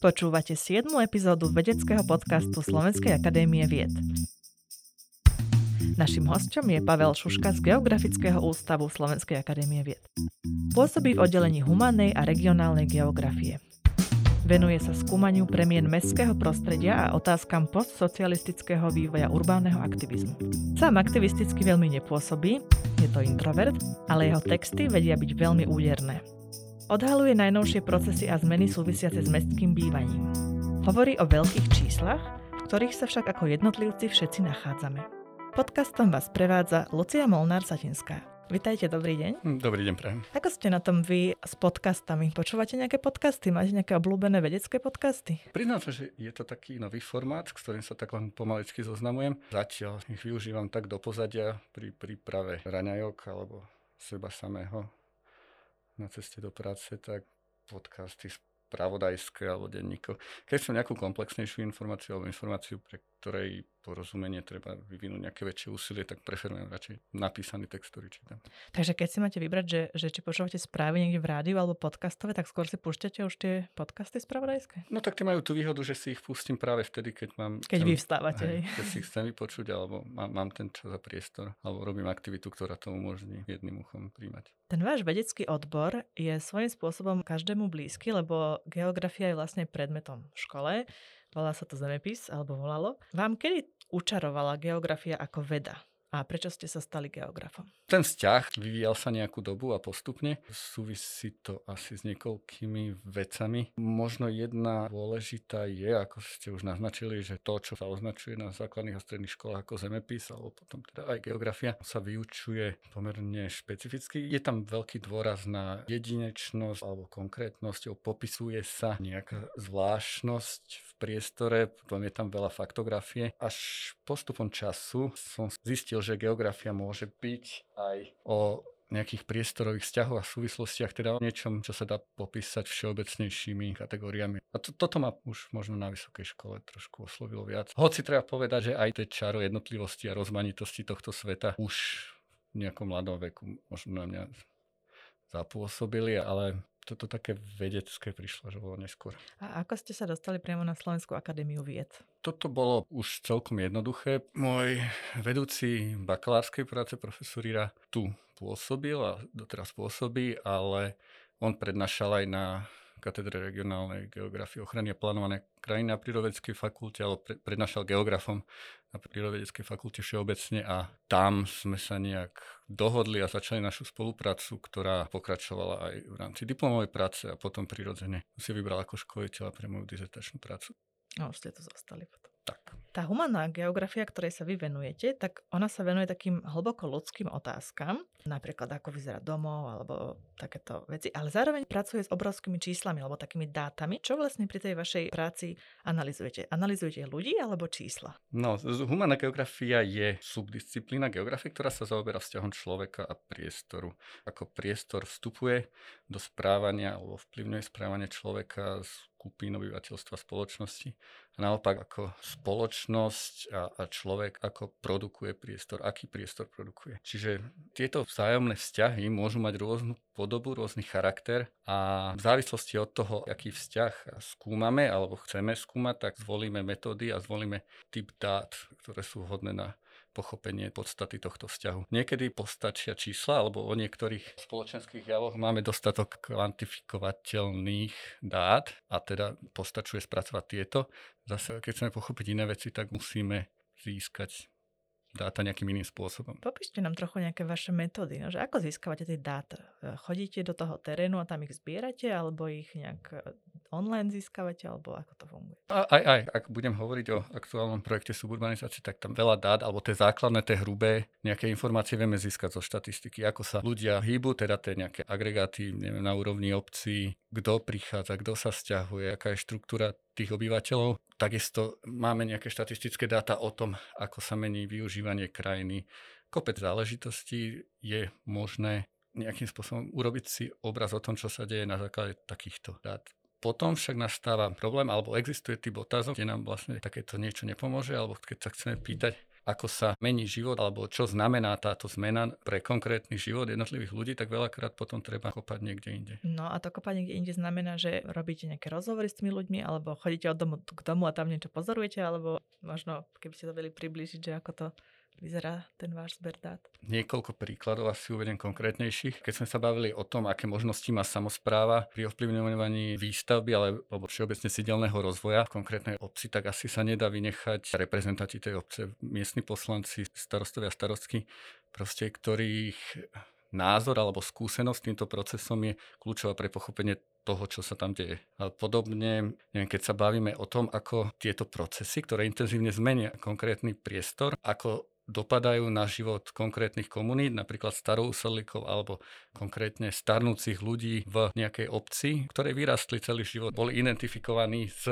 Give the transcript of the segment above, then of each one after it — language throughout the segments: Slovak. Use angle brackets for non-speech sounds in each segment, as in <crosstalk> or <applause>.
Počúvate 7. epizódu vedeckého podcastu Slovenskej akadémie vied. Našim hostom je Pavel Šuška z Geografického ústavu Slovenskej akadémie vied. Pôsobí v oddelení humannej a regionálnej geografie. Venuje sa skúmaniu premien mestského prostredia a otázkam postsocialistického vývoja urbánneho aktivizmu. Sám aktivisticky veľmi nepôsobí, je to introvert, ale jeho texty vedia byť veľmi úderné. Odhaluje najnovšie procesy a zmeny súvisiace s mestským bývaním. Hovorí o veľkých číslach, v ktorých sa však ako jednotlivci všetci nachádzame. Podcastom vás prevádza Lucia Molnár-Satinská. Vitajte, dobrý deň. Hm, dobrý deň, prajem. Ako ste na tom vy s podcastami? Počúvate nejaké podcasty? Máte nejaké obľúbené vedecké podcasty? Priznám sa, že je to taký nový formát, s ktorým sa tak len pomaličky zoznamujem. Zatiaľ ich využívam tak do pozadia pri príprave raňajok alebo seba samého na ceste do práce, tak podcasty spravodajské alebo denníko. Keď som nejakú komplexnejšiu informáciu alebo informáciu, pre ktorej porozumenie treba vyvinúť nejaké väčšie úsilie, tak preferujem radšej napísaný text, ktorý čítam. Takže keď si máte vybrať, že, že či počúvate správy niekde v rádiu alebo podcastové, tak skôr si púšťate už tie podcasty spravodajské? No tak tie majú tú výhodu, že si ich pustím práve vtedy, keď mám... Keď vy vstávate. Hej, keď si ich chcem vypočuť, alebo mám, mám ten čas a priestor, alebo robím aktivitu, ktorá to umožní jedným uchom príjmať. Ten váš vedecký odbor je svojím spôsobom každému blízky, lebo geografia je vlastne predmetom v škole volá sa to zemepis, alebo volalo. Vám kedy učarovala geografia ako veda? A prečo ste sa stali geografom? Ten vzťah vyvíjal sa nejakú dobu a postupne. Súvisí to asi s niekoľkými vecami. Možno jedna dôležitá je, ako ste už naznačili, že to, čo sa označuje na základných a stredných školách ako zemepis, alebo potom teda aj geografia, sa vyučuje pomerne špecificky. Je tam veľký dôraz na jedinečnosť alebo konkrétnosť, popisuje sa nejaká zvláštnosť v priestore, potom je tam veľa faktografie. Až postupom času som zistil, že geografia môže byť aj o nejakých priestorových vzťahoch a súvislostiach, teda o niečom, čo sa dá popísať všeobecnejšími kategóriami. A to, toto ma už možno na vysokej škole trošku oslovilo viac. Hoci treba povedať, že aj tie čaro jednotlivosti a rozmanitosti tohto sveta už v nejakom mladom veku možno na mňa zapôsobili, ale toto také vedecké prišlo, že bolo neskôr. A ako ste sa dostali priamo na Slovenskú akadémiu vied? Toto bolo už celkom jednoduché. Môj vedúci bakalárskej práce, profesor Ira, tu pôsobil a doteraz pôsobí, ale on prednášal aj na katedre regionálnej geografie ochrany a plánovania krajiny na prírodovedeckej fakulte, alebo pre, prednášal geografom na prírodovedeckej fakulte všeobecne a tam sme sa nejak dohodli a začali našu spoluprácu, ktorá pokračovala aj v rámci diplomovej práce a potom prirodzene si vybral ako školiteľa pre moju dizertačnú prácu. A už ste to zostali potom. Tak. Tá humanná geografia, ktorej sa vy venujete, tak ona sa venuje takým hlboko ľudským otázkam, napríklad ako vyzerá domov alebo takéto veci, ale zároveň pracuje s obrovskými číslami alebo takými dátami. Čo vlastne pri tej vašej práci analizujete? Analizujete ľudí alebo čísla? No, humanná geografia je subdisciplína geografie, ktorá sa zaoberá vzťahom človeka a priestoru. Ako priestor vstupuje do správania alebo vplyvňuje správanie človeka skupín obyvateľstva spoločnosti. A naopak ako spoločnosť a, a človek ako produkuje priestor, aký priestor produkuje. Čiže tieto vzájomné vzťahy môžu mať rôznu podobu, rôzny charakter a v závislosti od toho, aký vzťah skúmame alebo chceme skúmať, tak zvolíme metódy a zvolíme typ dát, ktoré sú vhodné na pochopenie podstaty tohto vzťahu. Niekedy postačia čísla, alebo o niektorých spoločenských javoch máme dostatok kvantifikovateľných dát a teda postačuje spracovať tieto. Zase, keď chceme pochopiť iné veci, tak musíme získať dáta nejakým iným spôsobom. Popíšte nám trochu nejaké vaše metódy, no, že ako získavate tie dáta? Chodíte do toho terénu a tam ich zbierate, alebo ich nejak online získavate, alebo ako to funguje? Aj, aj, ak budem hovoriť o aktuálnom projekte suburbanizácie, tak tam veľa dát, alebo tie základné, tie hrubé, nejaké informácie vieme získať zo štatistiky, ako sa ľudia hýbu, teda tie nejaké agregáty neviem, na úrovni obcí, kto prichádza, kto sa stiahuje, aká je štruktúra tých obyvateľov. Takisto máme nejaké štatistické dáta o tom, ako sa mení využívanie krajiny. Kopec záležitostí je možné nejakým spôsobom urobiť si obraz o tom, čo sa deje na základe takýchto dát. Potom však nastáva problém, alebo existuje typ otázok, kde nám vlastne takéto niečo nepomôže, alebo keď sa chceme pýtať ako sa mení život alebo čo znamená táto zmena pre konkrétny život jednotlivých ľudí, tak veľakrát potom treba kopať niekde inde. No a to kopať niekde inde znamená, že robíte nejaké rozhovory s tými ľuďmi alebo chodíte od domu k domu a tam niečo pozorujete, alebo možno keby ste to vedeli približiť, že ako to vyzerá ten váš zber dát? Niekoľko príkladov asi uvedem konkrétnejších. Keď sme sa bavili o tom, aké možnosti má samozpráva pri ovplyvňovaní výstavby alebo všeobecne sídelného rozvoja v konkrétnej obci, tak asi sa nedá vynechať reprezentanti tej obce, miestni poslanci, starostovia starostky, proste ktorých názor alebo skúsenosť týmto procesom je kľúčová pre pochopenie toho, čo sa tam deje. A podobne, neviem, keď sa bavíme o tom, ako tieto procesy, ktoré intenzívne zmenia konkrétny priestor, ako dopadajú na život konkrétnych komunít, napríklad starousedlíkov alebo konkrétne starnúcich ľudí v nejakej obci, ktoré vyrastli celý život, boli identifikovaní s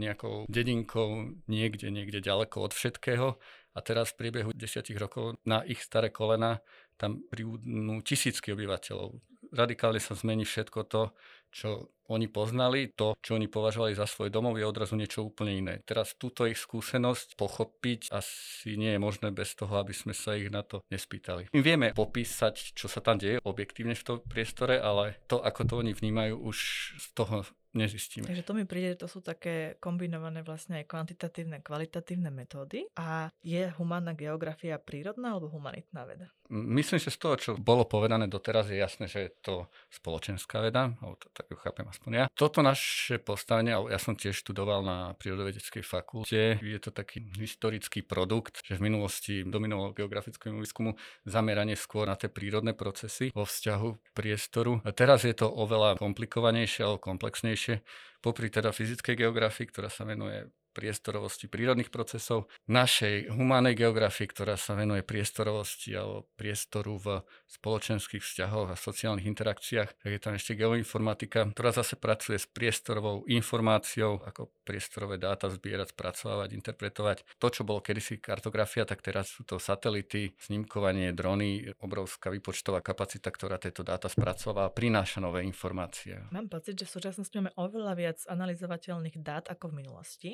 nejakou dedinkou niekde, niekde ďaleko od všetkého a teraz v priebehu desiatich rokov na ich staré kolena tam pribudnú tisícky obyvateľov. Radikálne sa zmení všetko to, čo oni poznali, to, čo oni považovali za svoj domov, je odrazu niečo úplne iné. Teraz túto ich skúsenosť pochopiť asi nie je možné bez toho, aby sme sa ich na to nespýtali. My vieme popísať, čo sa tam deje objektívne v tom priestore, ale to, ako to oni vnímajú, už z toho nezistíme. Takže to mi príde, to sú také kombinované vlastne aj kvantitatívne, kvalitatívne metódy. A je humánna geografia prírodná alebo humanitná veda? Myslím, že z toho, čo bolo povedané doteraz, je jasné, že je to spoločenská veda, alebo to tak ju chápem aspoň ja. Toto naše postavenie, ja som tiež študoval na prírodovedeckej fakulte, je to taký historický produkt, že v minulosti dominovalo geografickému výskumu zameranie skôr na tie prírodné procesy vo vzťahu priestoru. A teraz je to oveľa komplikovanejšie alebo komplexnejšie, popri teda fyzickej geografii, ktorá sa venuje priestorovosti prírodných procesov, našej humánej geografii, ktorá sa venuje priestorovosti alebo priestoru v spoločenských vzťahoch a sociálnych interakciách. Tak je tam ešte geoinformatika, ktorá zase pracuje s priestorovou informáciou, ako priestorové dáta zbierať, spracovávať, interpretovať. To, čo bolo kedysi kartografia, tak teraz sú to satelity, snímkovanie, drony, obrovská výpočtová kapacita, ktorá tieto dáta spracováva, prináša nové informácie. Mám pocit, že v súčasnosti máme oveľa viac analyzovateľných dát ako v minulosti.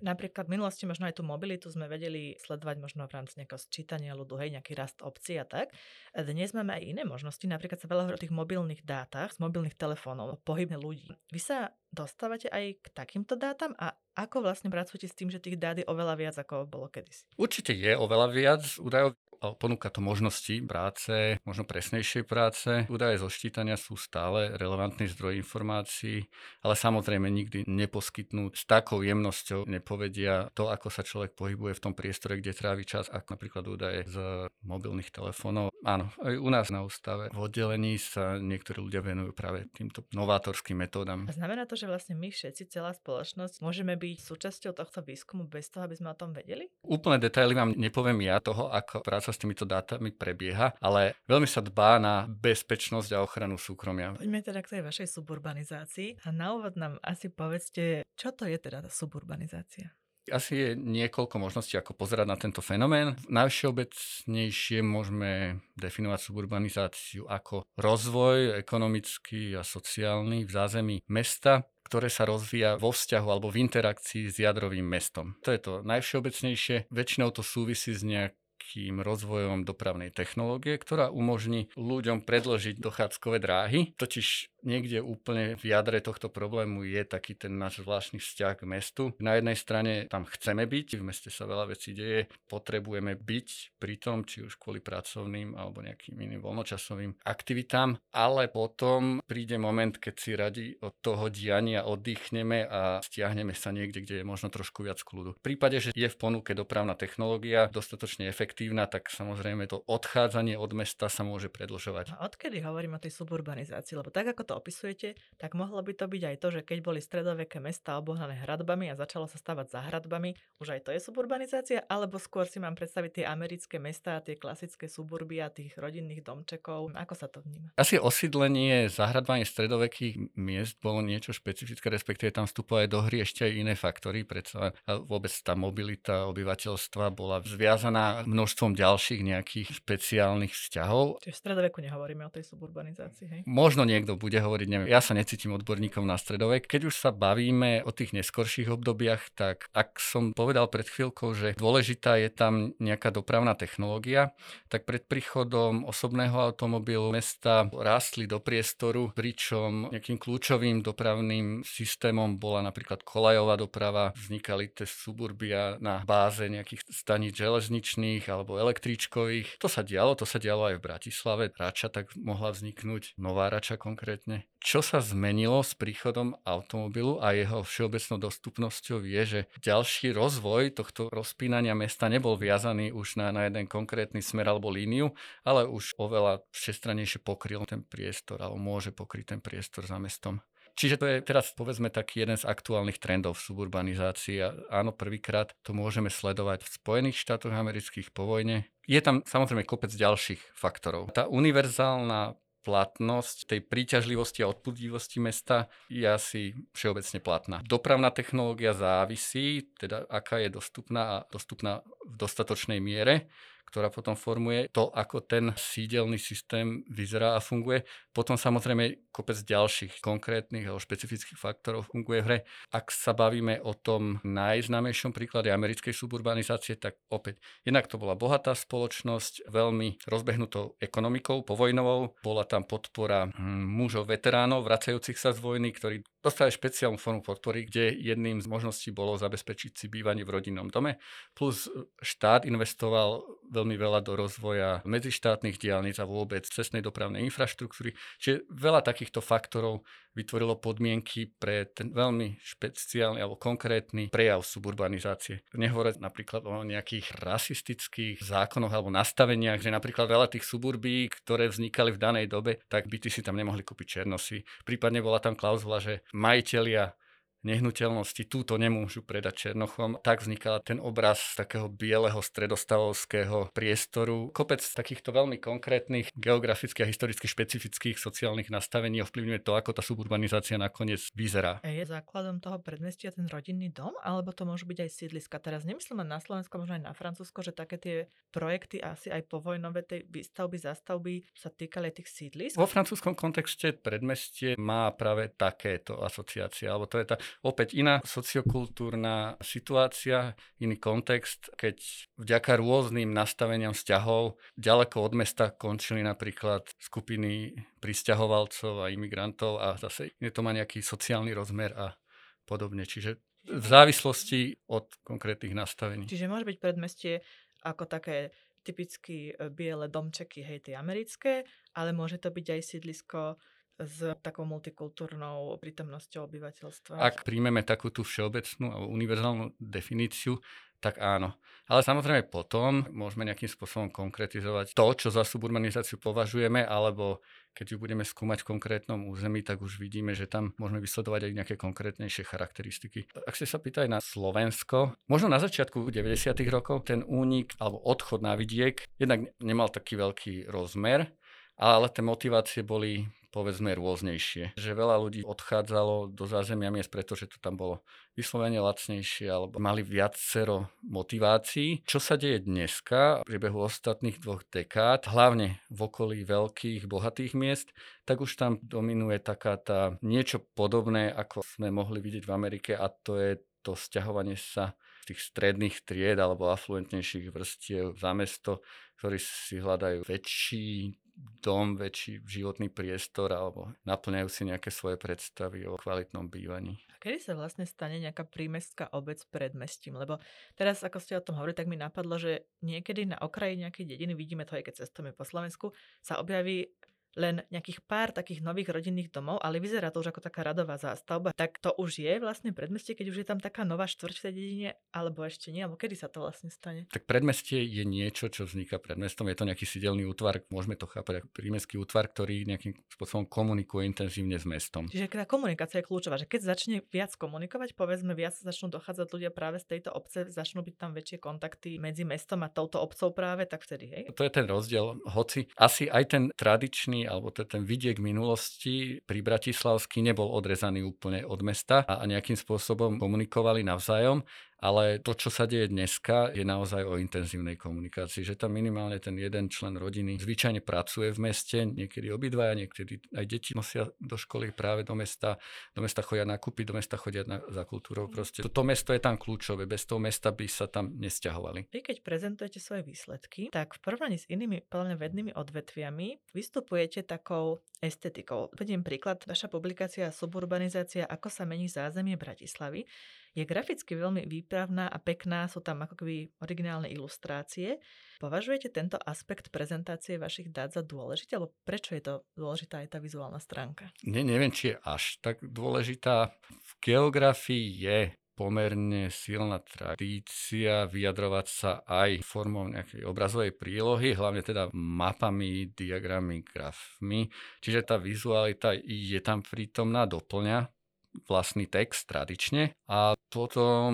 Napríklad v minulosti možno aj tú mobilitu sme vedeli sledovať možno v rámci nejakého sčítania ľudu, hej, nejaký rast obcí a tak. Dnes máme aj iné možnosti, napríklad sa veľa o tých mobilných dátach, z mobilných telefónov, pohybne ľudí. Vy sa dostávate aj k takýmto dátam a ako vlastne pracujete s tým, že tých dát je oveľa viac, ako bolo kedysi? Určite je oveľa viac údajov ponúka to možnosti práce, možno presnejšej práce. Údaje zo ščítania sú stále relevantný zdroj informácií, ale samozrejme nikdy neposkytnú s takou jemnosťou, nepovedia to, ako sa človek pohybuje v tom priestore, kde trávi čas, ako napríklad údaje z mobilných telefónov. Áno, aj u nás na ústave v oddelení sa niektorí ľudia venujú práve týmto novátorským metódam. A znamená to, že vlastne my všetci, celá spoločnosť, môžeme byť súčasťou tohto výskumu bez toho, aby sme o tom vedeli? Úplné detaily vám nepoviem ja toho, ako práca s týmito dátami prebieha, ale veľmi sa dbá na bezpečnosť a ochranu súkromia. Poďme teda k tej vašej suburbanizácii a na úvod nám asi povedzte, čo to je teda tá suburbanizácia? Asi je niekoľko možností, ako pozerať na tento fenomén. Najvšeobecnejšie môžeme definovať suburbanizáciu ako rozvoj ekonomický a sociálny v zázemí mesta, ktoré sa rozvíja vo vzťahu alebo v interakcii s jadrovým mestom. To je to najvšeobecnejšie. Väčšinou to súvisí s nejak veľkým rozvojom dopravnej technológie, ktorá umožní ľuďom predložiť dochádzkové dráhy. Totiž niekde úplne v jadre tohto problému je taký ten náš zvláštny vzťah k mestu. Na jednej strane tam chceme byť, v meste sa veľa vecí deje, potrebujeme byť pri tom, či už kvôli pracovným alebo nejakým iným voľnočasovým aktivitám, ale potom príde moment, keď si radi od toho diania oddychneme a stiahneme sa niekde, kde je možno trošku viac kľudu. V prípade, že je v ponuke dopravná technológia dostatočne efektívna, tak samozrejme to odchádzanie od mesta sa môže predlžovať. A odkedy hovorím o tej suburbanizácii? Lebo tak, ako to opisujete, tak mohlo by to byť aj to, že keď boli stredoveké mesta obohnané hradbami a začalo sa stavať za hradbami, už aj to je suburbanizácia, alebo skôr si mám predstaviť tie americké mesta a tie klasické suburby a tých rodinných domčekov. Ako sa to vníma? Asi osídlenie zahradbanie stredovekých miest bolo niečo špecifické, respektíve tam vstupovali do hry ešte aj iné faktory, predsa vôbec tá mobilita obyvateľstva bola zviazaná množ množstvom ďalších nejakých špeciálnych vzťahov. Čiže v stredoveku nehovoríme o tej suburbanizácii, hej? Možno niekto bude hovoriť, neviem, ja sa necítim odborníkom na stredovek. Keď už sa bavíme o tých neskorších obdobiach, tak ak som povedal pred chvíľkou, že dôležitá je tam nejaká dopravná technológia, tak pred príchodom osobného automobilu mesta rástli do priestoru, pričom nejakým kľúčovým dopravným systémom bola napríklad kolajová doprava, vznikali tie suburbia na báze nejakých staníc železničných alebo električkových. To sa dialo, to sa dialo aj v Bratislave. Rača tak mohla vzniknúť, nová Rača konkrétne. Čo sa zmenilo s príchodom automobilu a jeho všeobecnou dostupnosťou je, že ďalší rozvoj tohto rozpínania mesta nebol viazaný už na, na jeden konkrétny smer alebo líniu, ale už oveľa všestranejšie pokryl ten priestor alebo môže pokryť ten priestor za mestom. Čiže to je teraz povedzme taký jeden z aktuálnych trendov v suburbanizácii a áno, prvýkrát to môžeme sledovať v Spojených štátoch amerických po vojne. Je tam samozrejme kopec ďalších faktorov. Tá univerzálna platnosť tej príťažlivosti a odpudivosti mesta je asi všeobecne platná. Dopravná technológia závisí, teda aká je dostupná a dostupná v dostatočnej miere ktorá potom formuje to, ako ten sídelný systém vyzerá a funguje. Potom samozrejme kopec ďalších konkrétnych alebo špecifických faktorov funguje v hre. Ak sa bavíme o tom najznámejšom príklade americkej suburbanizácie, tak opäť jednak to bola bohatá spoločnosť, veľmi rozbehnutou ekonomikou, povojnovou. Bola tam podpora hm, mužov, veteránov, vracajúcich sa z vojny, ktorí dostali špeciálnu formu podpory, kde jedným z možností bolo zabezpečiť si bývanie v rodinnom dome. Plus štát investoval veľmi veľa do rozvoja medzištátnych diálnic a vôbec cestnej dopravnej infraštruktúry. Čiže veľa takýchto faktorov vytvorilo podmienky pre ten veľmi špeciálny alebo konkrétny prejav suburbanizácie. Nehovoriť napríklad o nejakých rasistických zákonoch alebo nastaveniach, že napríklad veľa tých suburbí, ktoré vznikali v danej dobe, tak by si tam nemohli kúpiť černosy. Prípadne bola tam klauzula, že majiteľia nehnuteľnosti túto nemôžu predať Černochom. Tak vznikal ten obraz takého bieleho stredostavovského priestoru. Kopec takýchto veľmi konkrétnych geografických a historicky špecifických sociálnych nastavení ovplyvňuje to, ako tá suburbanizácia nakoniec vyzerá. Je základom toho predmestia ten rodinný dom, alebo to môžu byť aj sídliska? Teraz nemyslím len na Slovensko, možno aj na Francúzsko, že také tie projekty asi aj po vojnové tej výstavby, zastavby sa týkali tých sídlisk. Vo francúzskom kontexte predmestie má práve takéto asociácie, alebo to je tá opäť iná sociokultúrna situácia, iný kontext, keď vďaka rôznym nastaveniam vzťahov ďaleko od mesta končili napríklad skupiny pristahovalcov a imigrantov a zase to má nejaký sociálny rozmer a podobne. Čiže v závislosti od konkrétnych nastavení. Čiže môže byť predmestie ako také typicky e, biele domčeky, hej, tie americké, ale môže to byť aj sídlisko s takou multikultúrnou prítomnosťou obyvateľstva. Ak príjmeme takú tú všeobecnú alebo univerzálnu definíciu, tak áno. Ale samozrejme potom môžeme nejakým spôsobom konkretizovať to, čo za suburbanizáciu považujeme, alebo keď ju budeme skúmať v konkrétnom území, tak už vidíme, že tam môžeme vysledovať aj nejaké konkrétnejšie charakteristiky. Ak ste sa pýtali na Slovensko, možno na začiatku 90. rokov ten únik alebo odchod na vidiek jednak nemal taký veľký rozmer, ale tie motivácie boli povedzme rôznejšie. Že veľa ľudí odchádzalo do zázemia miest, pretože to tam bolo vyslovene lacnejšie alebo mali viacero motivácií. Čo sa deje dneska v priebehu ostatných dvoch dekád, hlavne v okolí veľkých, bohatých miest, tak už tam dominuje taká tá niečo podobné, ako sme mohli vidieť v Amerike a to je to sťahovanie sa tých stredných tried alebo afluentnejších vrstiev za mesto, ktorí si hľadajú väčší dom, väčší životný priestor alebo naplňajú si nejaké svoje predstavy o kvalitnom bývaní. A kedy sa vlastne stane nejaká prímestská obec pred mestím? Lebo teraz, ako ste o tom hovorili, tak mi napadlo, že niekedy na okraji nejakej dediny, vidíme to aj keď cestujeme po Slovensku, sa objaví len nejakých pár takých nových rodinných domov, ale vyzerá to už ako taká radová zástavba. Tak to už je vlastne predmestie, keď už je tam taká nová štvrť v tej dedine, alebo ešte nie, alebo kedy sa to vlastne stane? Tak predmestie je niečo, čo vzniká pred mestom. Je to nejaký sídelný útvar, môžeme to chápať ako prímestský útvar, ktorý nejakým spôsobom komunikuje intenzívne s mestom. Čiže tá komunikácia je kľúčová, že keď začne viac komunikovať, povedzme viac začnú dochádzať ľudia práve z tejto obce, začnú byť tam väčšie kontakty medzi mestom a touto obcov práve, tak vtedy, hej? To je ten rozdiel. Hoci asi aj ten tradičný alebo ten vidiek minulosti pri Bratislavsky nebol odrezaný úplne od mesta a nejakým spôsobom komunikovali navzájom, Ale to, čo sa deje dneska, je naozaj o intenzívnej komunikácii, že tam minimálne ten jeden člen rodiny zvyčajne pracuje v meste, niekedy obidvaja, niekedy aj deti nosia do školy práve do mesta, do mesta chodia nakúpiť, do mesta chodia na, za kultúrou. Proste to mesto je tam kľúčové, bez toho mesta by sa tam nesťahovali. Vy keď prezentujete svoje výsledky, tak v porovnaní s inými plne vednými odvetviami vystupujete takou estetikou. Vediem príklad, vaša publikácia Suburbanizácia, ako sa mení zázemie Bratislavy je graficky veľmi výpravná a pekná, sú tam ako keby originálne ilustrácie. Považujete tento aspekt prezentácie vašich dát za dôležitý, alebo prečo je to dôležitá aj tá vizuálna stránka? Ne, neviem, či je až tak dôležitá. V geografii je pomerne silná tradícia vyjadrovať sa aj formou nejakej obrazovej prílohy, hlavne teda mapami, diagramy, grafmi. Čiže tá vizualita je tam prítomná, doplňa vlastný text tradične a potom,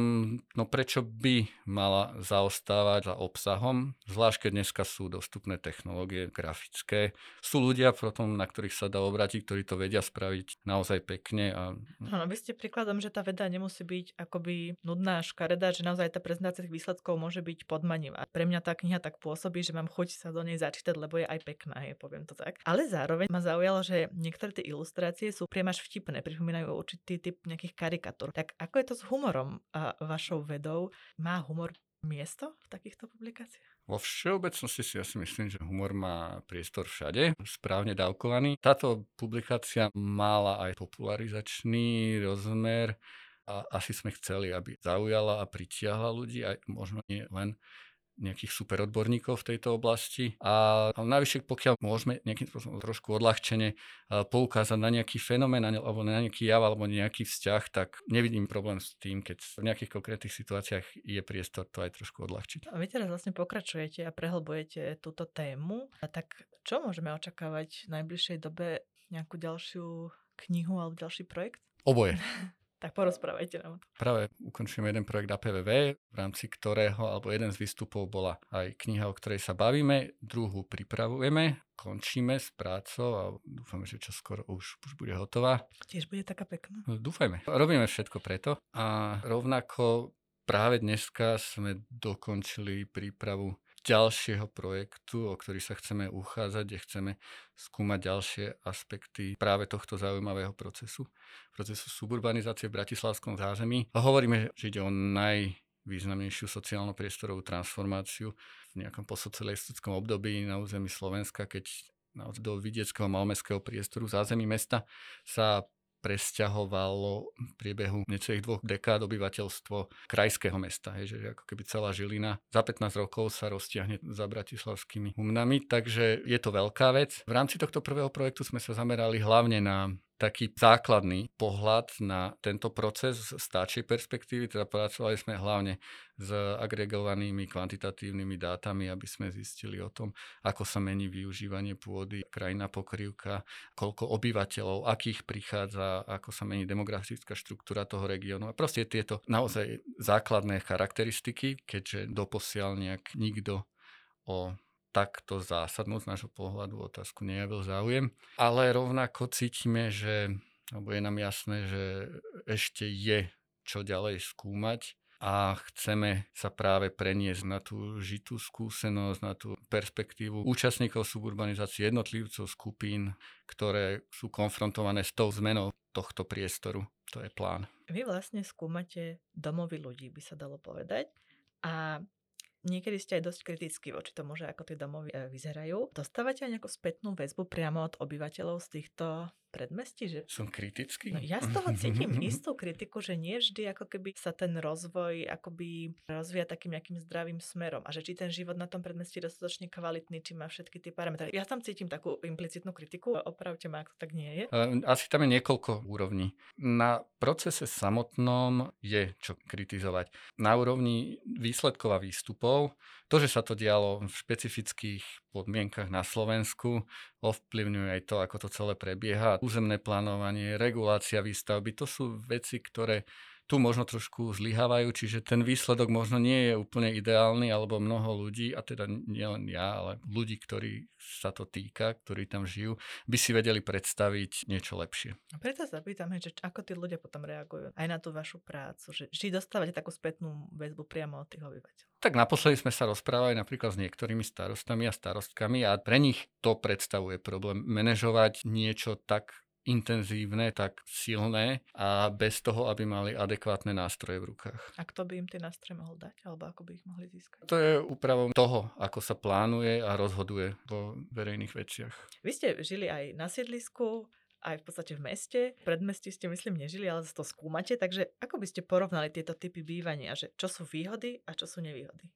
no prečo by mala zaostávať za obsahom, zvlášť keď dneska sú dostupné technológie grafické. Sú ľudia potom, na ktorých sa dá obrátiť, ktorí to vedia spraviť naozaj pekne. A... Áno, vy ste príkladom, že tá veda nemusí byť akoby nudná, škaredá, že naozaj tá prezentácia tých výsledkov môže byť podmanivá. Pre mňa tá kniha tak pôsobí, že mám chuť sa do nej začítať, lebo je aj pekná, je, poviem to tak. Ale zároveň ma zaujalo, že niektoré tie ilustrácie sú priam až vtipné, pripomínajú určitý typ nejakých karikatúr. Tak ako je to s humorom? Humorom a vašou vedou. Má humor miesto v takýchto publikáciách? Vo všeobecnosti si ja si myslím, že humor má priestor všade, správne dávkovaný. Táto publikácia mala aj popularizačný rozmer a asi sme chceli, aby zaujala a pritiahla ľudí, aj možno nie len nejakých super odborníkov v tejto oblasti. A najvyššie, pokiaľ môžeme nejakým spôsobom trošku odľahčene poukázať na nejaký fenomén alebo na nejaký jav alebo nejaký vzťah, tak nevidím problém s tým, keď v nejakých konkrétnych situáciách je priestor to aj trošku odľahčiť. A vy teraz vlastne pokračujete a prehlbujete túto tému. A tak čo môžeme očakávať v najbližšej dobe nejakú ďalšiu knihu alebo ďalší projekt? Oboje. <laughs> Tak porozprávajte nám. Práve ukončujeme jeden projekt APVV, v rámci ktorého, alebo jeden z výstupov bola aj kniha, o ktorej sa bavíme, druhú pripravujeme, končíme s prácou a dúfame, že čo skoro už, už bude hotová. Tiež bude taká pekná. No, dúfajme. Robíme všetko preto a rovnako práve dneska sme dokončili prípravu ďalšieho projektu, o ktorý sa chceme uchádzať, kde chceme skúmať ďalšie aspekty práve tohto zaujímavého procesu, procesu suburbanizácie v bratislavskom zázemí. A hovoríme, že ide o najvýznamnejšiu sociálno-priestorovú transformáciu v nejakom posocialistickom období na území Slovenska, keď do vidieckého malmestského priestoru zázemí mesta sa presťahovalo v priebehu necelých dvoch dekád obyvateľstvo krajského mesta, hej, že ako keby celá Žilina za 15 rokov sa roztiahne za bratislavskými humnami, takže je to veľká vec. V rámci tohto prvého projektu sme sa zamerali hlavne na taký základný pohľad na tento proces z stáčej perspektívy, teda pracovali sme hlavne s agregovanými kvantitatívnymi dátami, aby sme zistili o tom, ako sa mení využívanie pôdy, krajina pokrývka, koľko obyvateľov, akých prichádza, ako sa mení demografická štruktúra toho regiónu. A proste tieto naozaj základné charakteristiky, keďže doposiaľ nejak nikto o takto zásadnú z nášho pohľadu otázku nejavil záujem. Ale rovnako cítime, že, alebo je nám jasné, že ešte je čo ďalej skúmať a chceme sa práve preniesť na tú žitú skúsenosť, na tú perspektívu účastníkov suburbanizácie, jednotlivcov skupín, ktoré sú konfrontované s tou zmenou tohto priestoru. To je plán. Vy vlastne skúmate domovy ľudí, by sa dalo povedať. A Niekedy ste aj dosť kritickí voči tomu, že ako tie domovy e, vyzerajú. Dostávate aj nejakú spätnú väzbu priamo od obyvateľov z týchto predmestí? Že... Som kritický? No, ja z toho cítim <laughs> istú kritiku, že nie vždy ako keby sa ten rozvoj akoby rozvíja takým nejakým zdravým smerom a že či ten život na tom predmestí je dostatočne kvalitný, či má všetky tie parametre. Ja tam cítim takú implicitnú kritiku, opravte ma, ak to tak nie je. Asi tam je niekoľko úrovní. Na procese samotnom je čo kritizovať. Na úrovni výsledkov a výstupov to, že sa to dialo v špecifických podmienkach na Slovensku, ovplyvňuje aj to, ako to celé prebieha. Územné plánovanie, regulácia výstavby, to sú veci, ktoré tu možno trošku zlyhávajú, čiže ten výsledok možno nie je úplne ideálny, alebo mnoho ľudí, a teda nielen ja, ale ľudí, ktorí sa to týka, ktorí tam žijú, by si vedeli predstaviť niečo lepšie. A preto sa pýtame, že ako tí ľudia potom reagujú aj na tú vašu prácu, že či dostávate takú spätnú väzbu priamo od tých obyvateľov. Tak naposledy sme sa rozprávali napríklad s niektorými starostami a starostkami a pre nich to predstavuje problém manažovať niečo tak intenzívne, tak silné a bez toho, aby mali adekvátne nástroje v rukách. A kto by im tie nástroje mohol dať, alebo ako by ich mohli získať? To je úpravom toho, ako sa plánuje a rozhoduje vo verejných veciach. Vy ste žili aj na sídlisku, aj v podstate v meste. V predmestí ste, myslím, nežili, ale to skúmate. Takže ako by ste porovnali tieto typy bývania? Že čo sú výhody a čo sú nevýhody?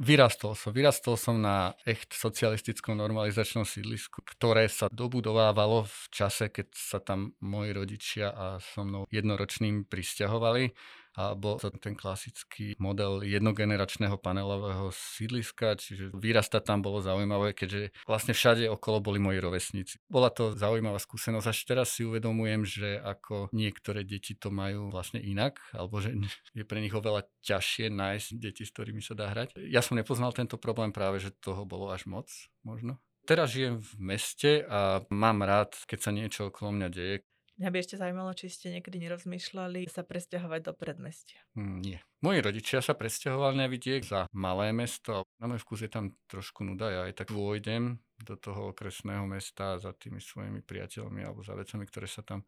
Vyrastol som. Vyrastol som na echt socialistickom normalizačnom sídlisku, ktoré sa dobudovávalo v čase, keď sa tam moji rodičia a so mnou jednoročným pristahovali a bol to ten klasický model jednogeneračného panelového sídliska, čiže vyrastať tam bolo zaujímavé, keďže vlastne všade okolo boli moji rovesníci. Bola to zaujímavá skúsenosť, až teraz si uvedomujem, že ako niektoré deti to majú vlastne inak, alebo že <laughs> je pre nich oveľa ťažšie nájsť deti, s ktorými sa dá hrať. Ja som nepoznal tento problém práve, že toho bolo až moc možno. Teraz žijem v meste a mám rád, keď sa niečo okolo mňa deje. Mňa by ešte zaujímalo, či ste niekedy nerozmýšľali sa presťahovať do predmestia. Mm, nie. Moji rodičia sa presťahovali na vidiek za malé mesto. Na môj vkus je tam trošku nuda. Ja aj tak vôjdem do toho okresného mesta za tými svojimi priateľmi alebo za vecami, ktoré sa tam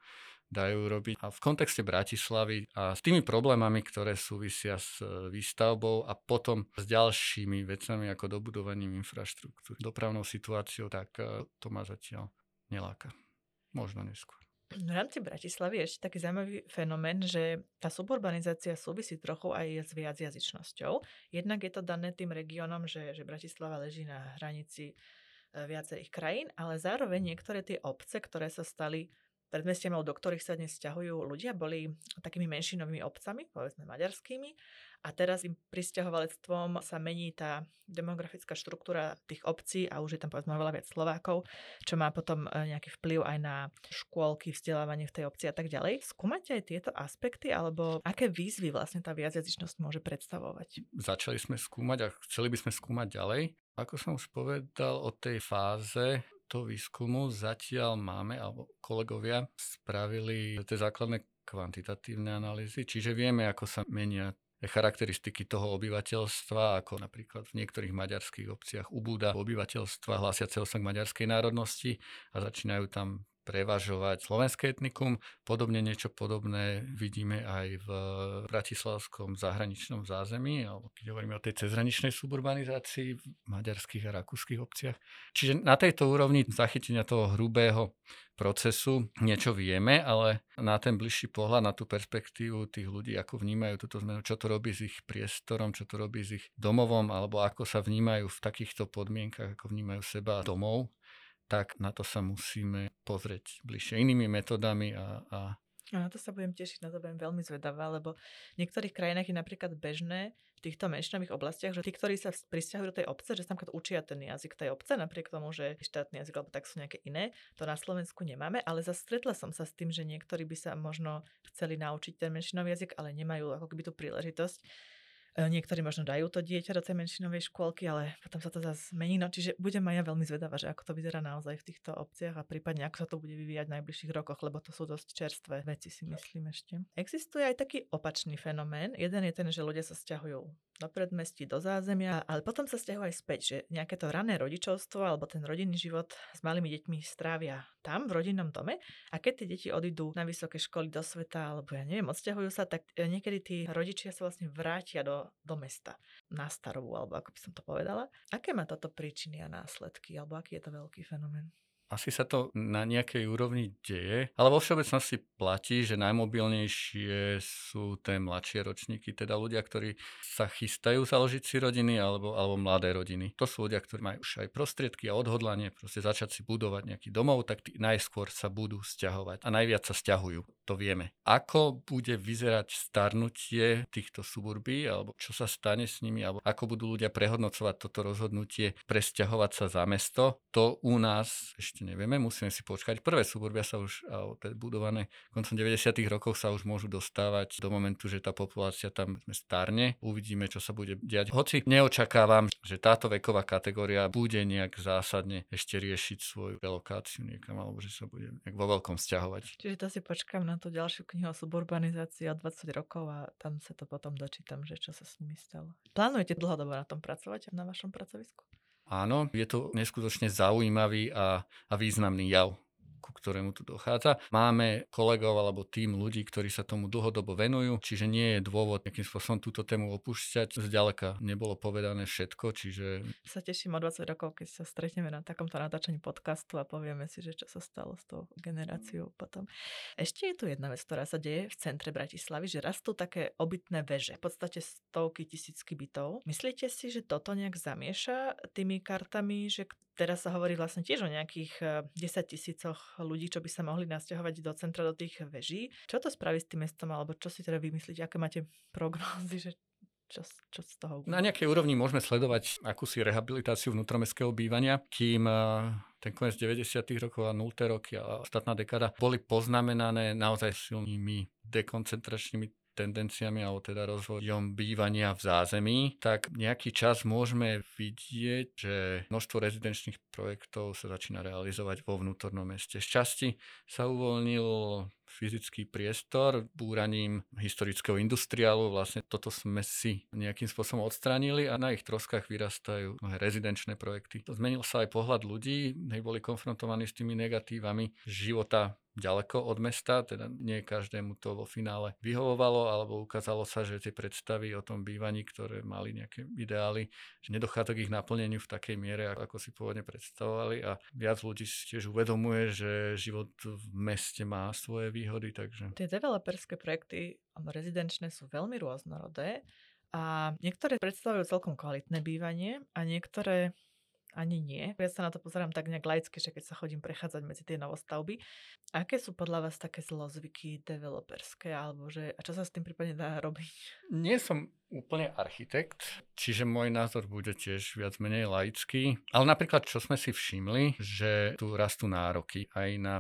dajú robiť. A v kontexte Bratislavy a s tými problémami, ktoré súvisia s e, výstavbou a potom s ďalšími vecami ako dobudovaním infraštruktúry, dopravnou situáciou, tak e, to ma zatiaľ neláka. Možno neskôr. V rámci Bratislavy je ešte taký zaujímavý fenomén, že tá suburbanizácia súvisí trochu aj s viacjazyčnosťou. Jednak je to dané tým regiónom, že, že Bratislava leží na hranici e, viacerých krajín, ale zároveň niektoré tie obce, ktoré sa stali predmestiem, do ktorých sa dnes stiahujú ľudia, boli takými menšinovými obcami, povedzme maďarskými, a teraz im pristahovalectvom sa mení tá demografická štruktúra tých obcí a už je tam povedzme veľa viac Slovákov, čo má potom e, nejaký vplyv aj na škôlky, vzdelávanie v tej obci a tak ďalej. Skúmate aj tieto aspekty alebo aké výzvy vlastne tá viacjazyčnosť môže predstavovať? Začali sme skúmať a chceli by sme skúmať ďalej. Ako som už povedal o tej fáze toho výskumu, zatiaľ máme, alebo kolegovia spravili tie základné kvantitatívne analýzy, čiže vieme, ako sa menia charakteristiky toho obyvateľstva, ako napríklad v niektorých maďarských obciach ubúda obyvateľstva hlásiaceho sa k maďarskej národnosti a začínajú tam prevažovať slovenské etnikum. Podobne niečo podobné vidíme aj v bratislavskom zahraničnom zázemí, alebo keď hovoríme o tej cezhraničnej suburbanizácii v maďarských a rakúskych obciach. Čiže na tejto úrovni zachytenia toho hrubého procesu niečo vieme, ale na ten bližší pohľad, na tú perspektívu tých ľudí, ako vnímajú túto zmenu, čo to robí s ich priestorom, čo to robí s ich domovom, alebo ako sa vnímajú v takýchto podmienkach, ako vnímajú seba domov, tak na to sa musíme pozrieť bližšie inými metodami a, a a na to sa budem tešiť, na to budem veľmi zvedavá, lebo v niektorých krajinách je napríklad bežné v týchto menšinových oblastiach, že tí, ktorí sa pristahujú do tej obce, že sa napríklad učia ten jazyk tej obce, napriek tomu, že štátny jazyk alebo tak sú nejaké iné. To na Slovensku nemáme, ale zase stretla som sa s tým, že niektorí by sa možno chceli naučiť ten menšinový jazyk, ale nemajú ako keby tú príležitosť niektorí možno dajú to dieťa do tej menšinovej škôlky, ale potom sa to zase zmení. No, čiže budem aj ja veľmi zvedavá, že ako to vyzerá naozaj v týchto obciach a prípadne ako sa to bude vyvíjať v najbližších rokoch, lebo to sú dosť čerstvé veci, si myslím ešte. Existuje aj taký opačný fenomén. Jeden je ten, že ľudia sa stiahujú do predmestí, do zázemia, ale potom sa stiahujú aj späť, že nejaké to rané rodičovstvo alebo ten rodinný život s malými deťmi strávia tam, v rodinnom dome a keď tie deti odídu na vysoké školy do sveta alebo ja neviem, odsťahujú sa, tak e, niekedy tí rodičia sa vlastne vrátia do, do mesta na starovú, alebo ako by som to povedala. Aké má toto príčiny a následky, alebo aký je to veľký fenomén? Asi sa to na nejakej úrovni deje, ale vo všeobecnosti platí, že najmobilnejšie sú tie mladšie ročníky, teda ľudia, ktorí sa chystajú založiť si rodiny alebo, alebo mladé rodiny. To sú ľudia, ktorí majú už aj prostriedky a odhodlanie proste začať si budovať nejaký domov, tak tí najskôr sa budú stiahovať a najviac sa stiahujú. to vieme. Ako bude vyzerať starnutie týchto suburbí, alebo čo sa stane s nimi, alebo ako budú ľudia prehodnocovať toto rozhodnutie presťahovať sa za mesto, to u nás nevieme, musíme si počkať. Prvé suburbia sa už, budované koncom 90. rokov sa už môžu dostávať do momentu, že tá populácia tam starne. Uvidíme, čo sa bude diať. Hoci neočakávam, že táto veková kategória bude nejak zásadne ešte riešiť svoju relokáciu niekam, alebo že sa bude nejak vo veľkom vzťahovať. Čiže to si počkám na tú ďalšiu knihu o suburbanizácii o 20 rokov a tam sa to potom dočítam, že čo sa s nimi stalo. Plánujete dlhodobo na tom pracovať na vašom pracovisku? Áno, je to neskutočne zaujímavý a, a významný jav ku ktorému tu dochádza. Máme kolegov alebo tým ľudí, ktorí sa tomu dlhodobo venujú, čiže nie je dôvod nejakým spôsobom túto tému opúšťať. Zďaleka nebolo povedané všetko, čiže... Sa teším o 20 rokov, keď sa stretneme na takomto natáčaní podcastu a povieme si, že čo sa stalo s tou generáciou potom. Ešte je tu jedna vec, ktorá sa deje v centre Bratislavy, že rastú také obytné veže, v podstate stovky tisícky bytov. Myslíte si, že toto nejak zamieša tými kartami, že Teraz sa hovorí vlastne tiež o nejakých 10 eh, tisícoch ľudí, čo by sa mohli nasťahovať do centra, do tých veží. Čo to spraví s tým mestom, alebo čo si teda vymyslíte, aké máte <laughs> prognózy, že čo, čo z toho? Na nejakej úrovni môžeme sledovať akúsi rehabilitáciu vnútromestského bývania, kým eh, ten koniec 90. rokov a 0. roky a ostatná dekada boli poznamenané naozaj silnými dekoncentračnými tendenciami alebo teda rozvojom bývania v zázemí, tak nejaký čas môžeme vidieť, že množstvo rezidenčných projektov sa začína realizovať vo vnútornom meste. Z časti sa uvoľnil fyzický priestor búraním historického industriálu. Vlastne toto sme si nejakým spôsobom odstránili a na ich troskách vyrastajú mnohé rezidenčné projekty. Zmenil sa aj pohľad ľudí, boli konfrontovaní s tými negatívami života ďaleko od mesta, teda nie každému to vo finále vyhovovalo, alebo ukázalo sa, že tie predstavy o tom bývaní, ktoré mali nejaké ideály, že nedochádza k ich naplneniu v takej miere, ako si pôvodne predstavovali a viac ľudí si tiež uvedomuje, že život v meste má svoje výhody. Takže... Tie developerské projekty rezidenčné sú veľmi rôznorodé a niektoré predstavujú celkom kvalitné bývanie a niektoré ani nie. Ja sa na to pozerám tak nejak laicky, že keď sa chodím prechádzať medzi tie novostavby. Aké sú podľa vás také zlozvyky developerské, alebo že, a čo sa s tým prípadne dá robiť? Nie som úplne architekt, čiže môj názor bude tiež viac menej laický. Ale napríklad, čo sme si všimli, že tu rastú nároky aj na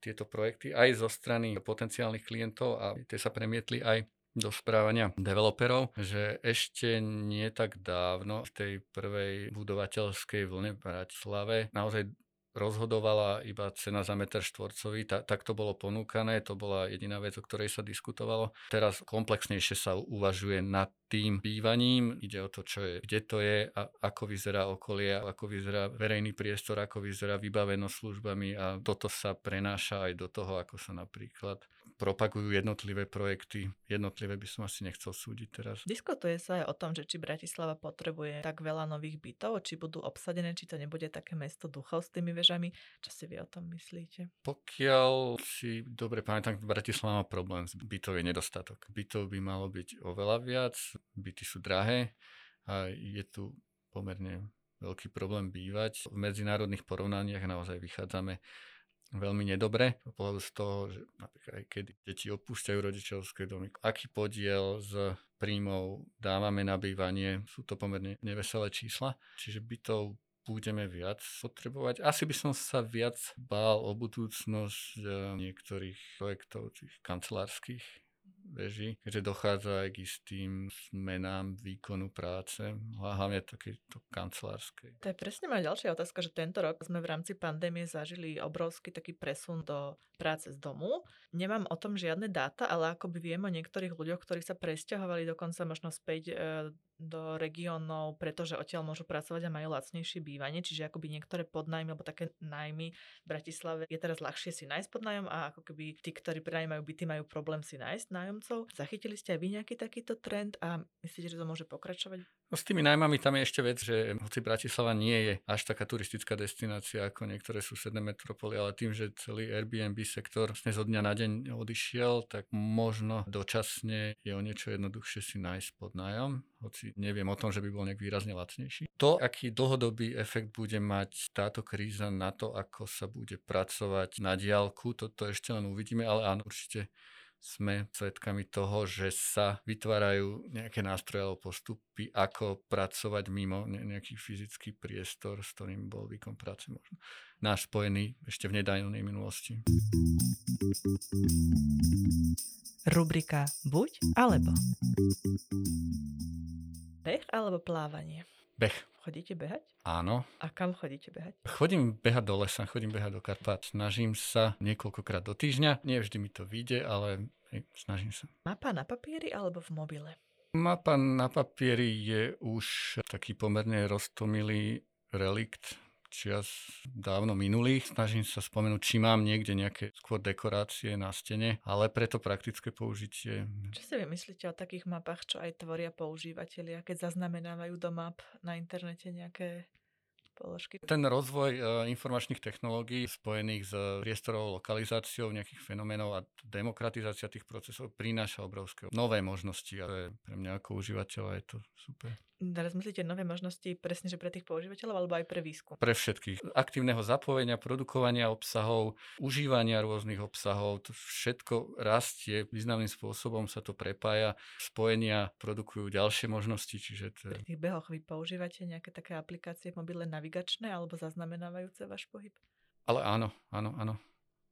tieto projekty, aj zo strany potenciálnych klientov a tie sa premietli aj do správania developerov, že ešte nie tak dávno v tej prvej budovateľskej vlne v Bratislave naozaj rozhodovala iba cena za meter štvorcový, ta, tak to bolo ponúkané, to bola jediná vec, o ktorej sa diskutovalo. Teraz komplexnejšie sa uvažuje nad tým bývaním, ide o to, čo je, kde to je, a ako vyzerá okolie, ako vyzerá verejný priestor, ako vyzerá vybavenosť službami a toto sa prenáša aj do toho, ako sa napríklad propagujú jednotlivé projekty. Jednotlivé by som asi nechcel súdiť teraz. Diskutuje sa aj o tom, že či Bratislava potrebuje tak veľa nových bytov, či budú obsadené, či to nebude také mesto duchov s tými vežami. Čo si vy o tom myslíte? Pokiaľ si dobre pamätám, Bratislava má problém s bytový nedostatok. Bytov by malo byť oveľa viac, byty sú drahé a je tu pomerne veľký problém bývať. V medzinárodných porovnaniach naozaj vychádzame veľmi nedobre. Pohľadu z toho, že napríklad aj keď deti opúšťajú rodičovské domy, aký podiel z príjmov dávame na bývanie, sú to pomerne neveselé čísla. Čiže bytov budeme viac potrebovať. Asi by som sa viac bál o budúcnosť eh, niektorých projektov, tých kancelárskych beží, keďže dochádza aj k istým zmenám výkonu práce, hlavne takéto kancelárskej. To je presne moja ďalšia otázka, že tento rok sme v rámci pandémie zažili obrovský taký presun do práce z domu. Nemám o tom žiadne dáta, ale akoby viem o niektorých ľuďoch, ktorí sa presťahovali dokonca možno späť e, do regiónov, pretože odtiaľ môžu pracovať a majú lacnejšie bývanie, čiže akoby niektoré podnajmy alebo také najmy v Bratislave je teraz ľahšie si nájsť podnájom a ako keby tí, ktorí prenajímajú byty, majú problém si nájsť nájomcov. Zachytili ste aj vy nejaký takýto trend a myslíte, že to môže pokračovať? No s tými najmami tam je ešte vec, že hoci Bratislava nie je až taká turistická destinácia ako niektoré susedné metropoly, ale tým, že celý Airbnb sektor vlastne zo dňa na deň odišiel, tak možno dočasne je o niečo jednoduchšie si nájsť pod nájom, hoci neviem o tom, že by bol nejak výrazne lacnejší. To, aký dlhodobý efekt bude mať táto kríza na to, ako sa bude pracovať na diálku, toto ešte len uvidíme, ale áno, určite sme svedkami toho, že sa vytvárajú nejaké nástroje alebo postupy, ako pracovať mimo nejaký fyzický priestor, s ktorým bol výkon práce možno náš spojený ešte v nedajnej minulosti. Rubrika Buď alebo. Beh alebo plávanie? Beh. Chodíte behať? Áno. A kam chodíte behať? Chodím behať do lesa, chodím behať do Karpát. Snažím sa niekoľkokrát do týždňa. Nie vždy mi to vyjde, ale hej, snažím sa. Mapa na papieri alebo v mobile? Mapa na papieri je už taký pomerne roztomilý relikt čias dávno minulých. Snažím sa spomenúť, či mám niekde nejaké skôr dekorácie na stene, ale preto praktické použitie. Čo si vymyslíte o takých mapách, čo aj tvoria používateľia, keď zaznamenávajú do map na internete nejaké položky. Ten rozvoj uh, informačných technológií spojených s priestorovou lokalizáciou nejakých fenoménov a demokratizácia tých procesov prináša obrovské nové možnosti a pre mňa ako užívateľa je to super. Teraz myslíte nové možnosti presne, že pre tých používateľov alebo aj pre výskum? Pre všetkých. Aktívneho zapojenia, produkovania obsahov, užívania rôznych obsahov, to všetko rastie, významným spôsobom sa to prepája, spojenia produkujú ďalšie možnosti, čiže to. Pri tých behoch vy používate nejaké také aplikácie mobile navigačné alebo zaznamenávajúce váš pohyb? Ale áno, áno, áno.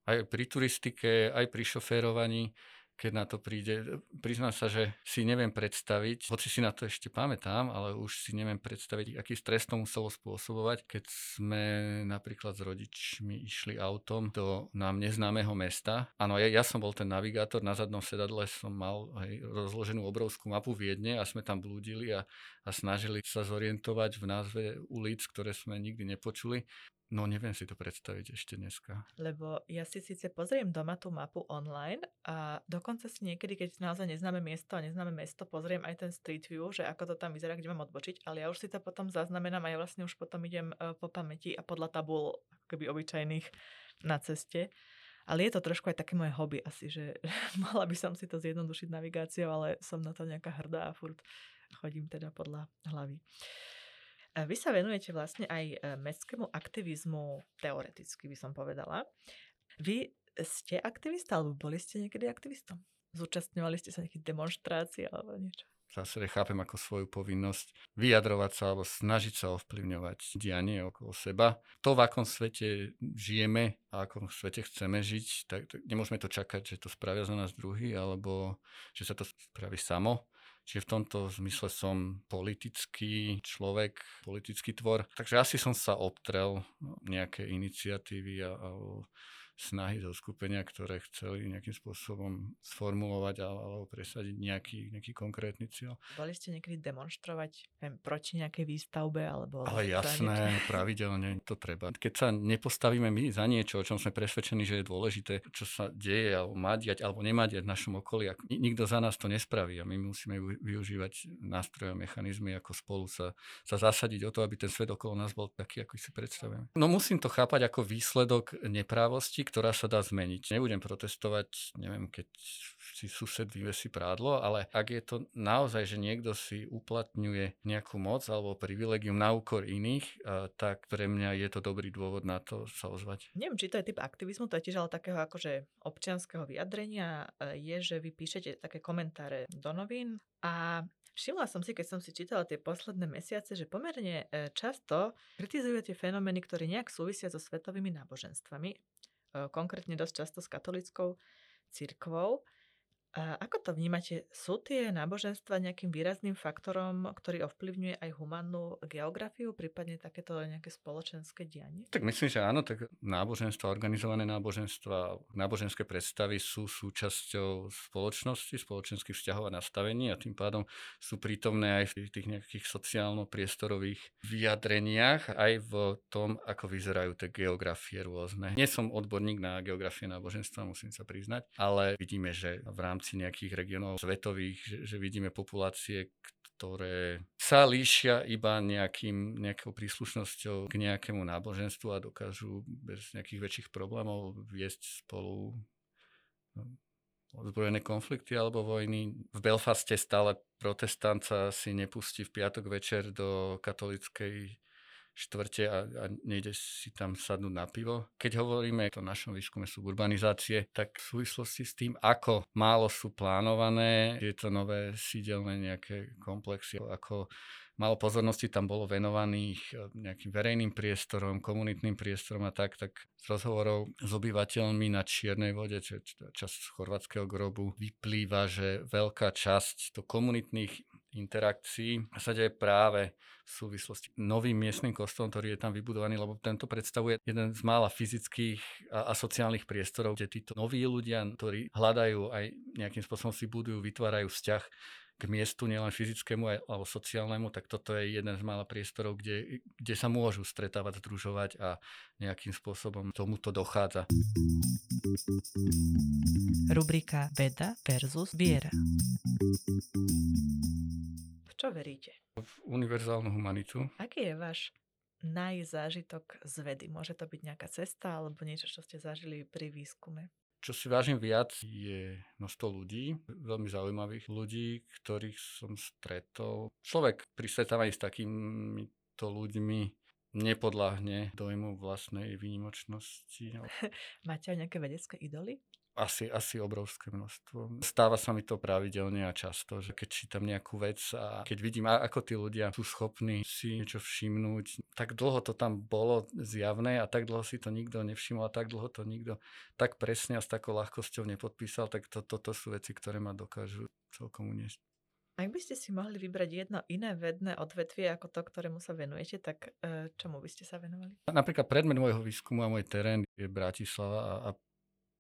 Aj pri turistike, aj pri šoférovaní keď na to príde. Priznám sa, že si neviem predstaviť, hoci si na to ešte pamätám, ale už si neviem predstaviť, aký stres to muselo spôsobovať, keď sme napríklad s rodičmi išli autom do nám neznámeho mesta. Áno, ja, ja som bol ten navigátor, na zadnom sedadle som mal hej, rozloženú obrovskú mapu Viedne a sme tam blúdili a, a snažili sa zorientovať v názve ulic, ktoré sme nikdy nepočuli. No neviem si to predstaviť ešte dneska. Lebo ja si síce pozriem doma tú mapu online a dokonca si niekedy, keď naozaj neznáme miesto a neznáme mesto, pozriem aj ten street view, že ako to tam vyzerá, kde mám odbočiť, ale ja už si to potom zaznamenám a ja vlastne už potom idem e, po pamäti a podľa tabul keby obyčajných na ceste. Ale je to trošku aj také moje hobby asi, že <laughs> mohla by som si to zjednodušiť navigáciou, ale som na to nejaká hrdá a furt chodím teda podľa hlavy. Vy sa venujete vlastne aj e, mestskému aktivizmu, teoreticky by som povedala. Vy ste aktivista, alebo boli ste niekedy aktivistom? Zúčastňovali ste sa nejakých demonstrácií alebo niečo? zásade chápem ako svoju povinnosť vyjadrovať sa alebo snažiť sa ovplyvňovať dianie okolo seba. To, v akom svete žijeme a akom svete chceme žiť, tak nemôžeme to čakať, že to spravia za nás druhý alebo že sa to spraví samo. Čiže v tomto zmysle som politický človek, politický tvor. Takže asi som sa obtrel nejaké iniciatívy a, a snahy zo skupenia, ktoré chceli nejakým spôsobom sformulovať alebo presadiť nejaký, nejaký konkrétny cieľ. Boli ste niekedy demonstrovať neviem, proti nejakej výstavbe? Alebo Ale jasné, <laughs> pravidelne to treba. Keď sa nepostavíme my za niečo, o čom sme presvedčení, že je dôležité, čo sa deje alebo má diať alebo nemá diať v našom okolí, nikto za nás to nespraví a my musíme využívať nástroje a mechanizmy, ako spolu sa, sa zasadiť o to, aby ten svet okolo nás bol taký, ako si predstavujeme. No musím to chápať ako výsledok neprávosti, ktorá sa dá zmeniť. Nebudem protestovať, neviem, keď si sused vyvesí prádlo, ale ak je to naozaj, že niekto si uplatňuje nejakú moc alebo privilegium na úkor iných, tak pre mňa je to dobrý dôvod na to sa ozvať. Neviem, či to je typ aktivizmu, to je tiež ale takého akože občianského vyjadrenia, je, že vy píšete také komentáre do novín a Všimla som si, keď som si čítala tie posledné mesiace, že pomerne e, často kritizujete fenomény, ktoré nejak súvisia so svetovými náboženstvami konkrétne dosť často s katolickou cirkvou. A ako to vnímate? Sú tie náboženstva nejakým výrazným faktorom, ktorý ovplyvňuje aj humannú geografiu, prípadne takéto nejaké spoločenské dianie? Tak myslím, že áno, tak náboženstva, organizované náboženstva, náboženské predstavy sú súčasťou spoločnosti, spoločenských vzťahov a nastavení a tým pádom sú prítomné aj v tých nejakých sociálno-priestorových vyjadreniach, aj v tom, ako vyzerajú tie geografie rôzne. Nie som odborník na geografie náboženstva, musím sa priznať, ale vidíme, že v rámci rámci nejakých regionov svetových, že, že vidíme populácie, ktoré sa líšia iba nejakým, nejakou príslušnosťou k nejakému náboženstvu a dokážu bez nejakých väčších problémov viesť spolu no, ozbrojené konflikty alebo vojny. V Belfaste stále protestant sa si nepustí v piatok večer do katolickej štvrte a, a nejde si tam sadnúť na pivo. Keď hovoríme o našom výskume suburbanizácie, tak v súvislosti s tým, ako málo sú plánované tieto nové sídelné nejaké komplexy, ako málo pozornosti tam bolo venovaných e, nejakým verejným priestorom, komunitným priestorom a tak, tak z rozhovorov s obyvateľmi na Čiernej vode, čo časť chorvátskeho grobu, vyplýva, že veľká časť do komunitných interakcií sa deje práve v súvislosti novým miestnym kostolom, ktorý je tam vybudovaný, lebo tento predstavuje jeden z mála fyzických a, a sociálnych priestorov, kde títo noví ľudia, ktorí hľadajú aj nejakým spôsobom si budujú, vytvárajú vzťah k miestu, nielen fyzickému alebo sociálnemu, tak toto je jeden z mála priestorov, kde, kde sa môžu stretávať, združovať a nejakým spôsobom tomuto dochádza. Rubrika Veda versus viera čo veríte? V univerzálnu humanitu. Aký je váš najzážitok z vedy? Môže to byť nejaká cesta alebo niečo, čo ste zažili pri výskume? Čo si vážim viac je množstvo ľudí, veľmi zaujímavých ľudí, ktorých som stretol. Človek pri stretávaní s takýmito ľuďmi nepodláhne dojmu vlastnej výnimočnosti. <laughs> Máte aj nejaké vedecké idoly? Asi, asi obrovské množstvo. Stáva sa mi to pravidelne a často, že keď čítam nejakú vec a keď vidím, ako tí ľudia sú schopní si niečo všimnúť, tak dlho to tam bolo zjavné a tak dlho si to nikto nevšimol a tak dlho to nikto tak presne a s takou ľahkosťou nepodpísal, tak to, toto sú veci, ktoré ma dokážu celkom uniesť. Ak by ste si mohli vybrať jedno iné vedné odvetvie ako to, ktorému sa venujete, tak e, čomu by ste sa venovali? Napríklad predmet môjho výskumu a môj terén je Bratislava a, a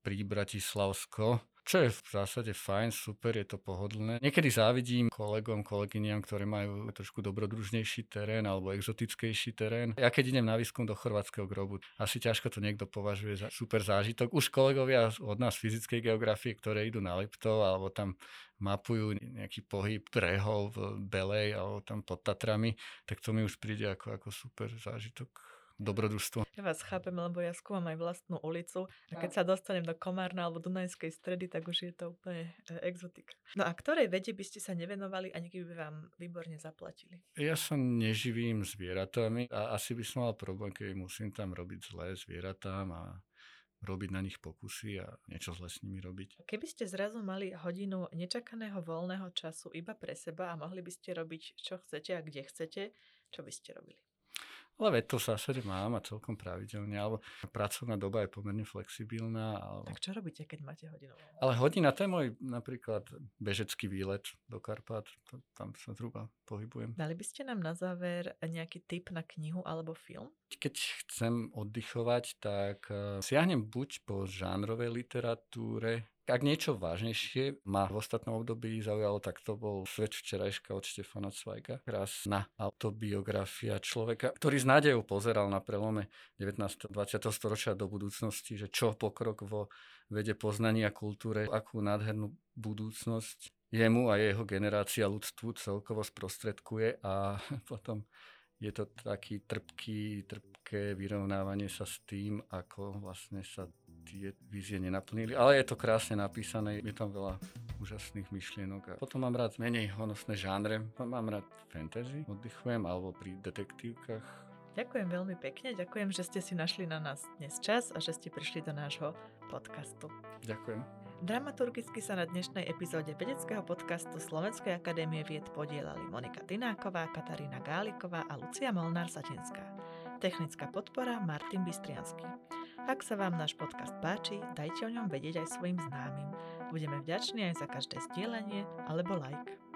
pri Bratislavsko, čo je v zásade fajn, super, je to pohodlné. Niekedy závidím kolegom, kolegyniam, ktoré majú trošku dobrodružnejší terén alebo exotickejší terén. Ja keď idem na výskum do chorvátskeho grobu, asi ťažko to niekto považuje za super zážitok. Už kolegovia od nás fyzickej geografie, ktoré idú na Liptov alebo tam mapujú nejaký pohyb brehov v Belej alebo tam pod Tatrami, tak to mi už príde ako, ako super zážitok dobrodružstvo. Ja vás chápem, lebo ja skúmam aj vlastnú ulicu a keď sa dostanem do Komárna alebo Dunajskej stredy, tak už je to úplne e, exotika. No a ktorej vede by ste sa nevenovali a niekedy by vám výborne zaplatili? Ja sa neživím zvieratami a asi by som mal problém, keď musím tam robiť zlé zvieratám a robiť na nich pokusy a niečo zle s nimi robiť. Keby ste zrazu mali hodinu nečakaného voľného času iba pre seba a mohli by ste robiť, čo chcete a kde chcete, čo by ste robili? Ale veď to v zásade mám a celkom pravidelne, alebo pracovná doba je pomerne flexibilná. Alebo... Tak čo robíte, keď máte hodinu? Ale hodina, to je môj napríklad bežecký výlet do Karpát, to, tam sa zhruba pohybujem. Dali by ste nám na záver nejaký tip na knihu alebo film? Keď chcem oddychovať, tak uh, siahnem buď po žánrovej literatúre, ak niečo vážnejšie ma v ostatnom období zaujalo, tak to bol Svet včerajška od Štefana Cvajka. Krásna autobiografia človeka, ktorý s nádejou pozeral na prelome 19. 20. storočia do budúcnosti, že čo pokrok vo vede poznania kultúre, akú nádhernú budúcnosť jemu a jeho generácia ľudstvu celkovo sprostredkuje a <laughs> potom je to taký trpký, trpké vyrovnávanie sa s tým, ako vlastne sa tie vízie nenaplnili. Ale je to krásne napísané, je tam veľa úžasných myšlienok. A potom mám rád menej honosné žánre. Mám rád fantasy, oddychujem, alebo pri detektívkach. Ďakujem veľmi pekne, ďakujem, že ste si našli na nás dnes čas a že ste prišli do nášho podcastu. Ďakujem. Dramaturgicky sa na dnešnej epizóde vedeckého podcastu Slovenskej akadémie vied podielali Monika Tináková, Katarína Gáliková a Lucia Molnár-Satinská. Technická podpora Martin Bystriansky. Ak sa vám náš podcast páči, dajte o ňom vedieť aj svojim známym. Budeme vďační aj za každé zdieľanie alebo like.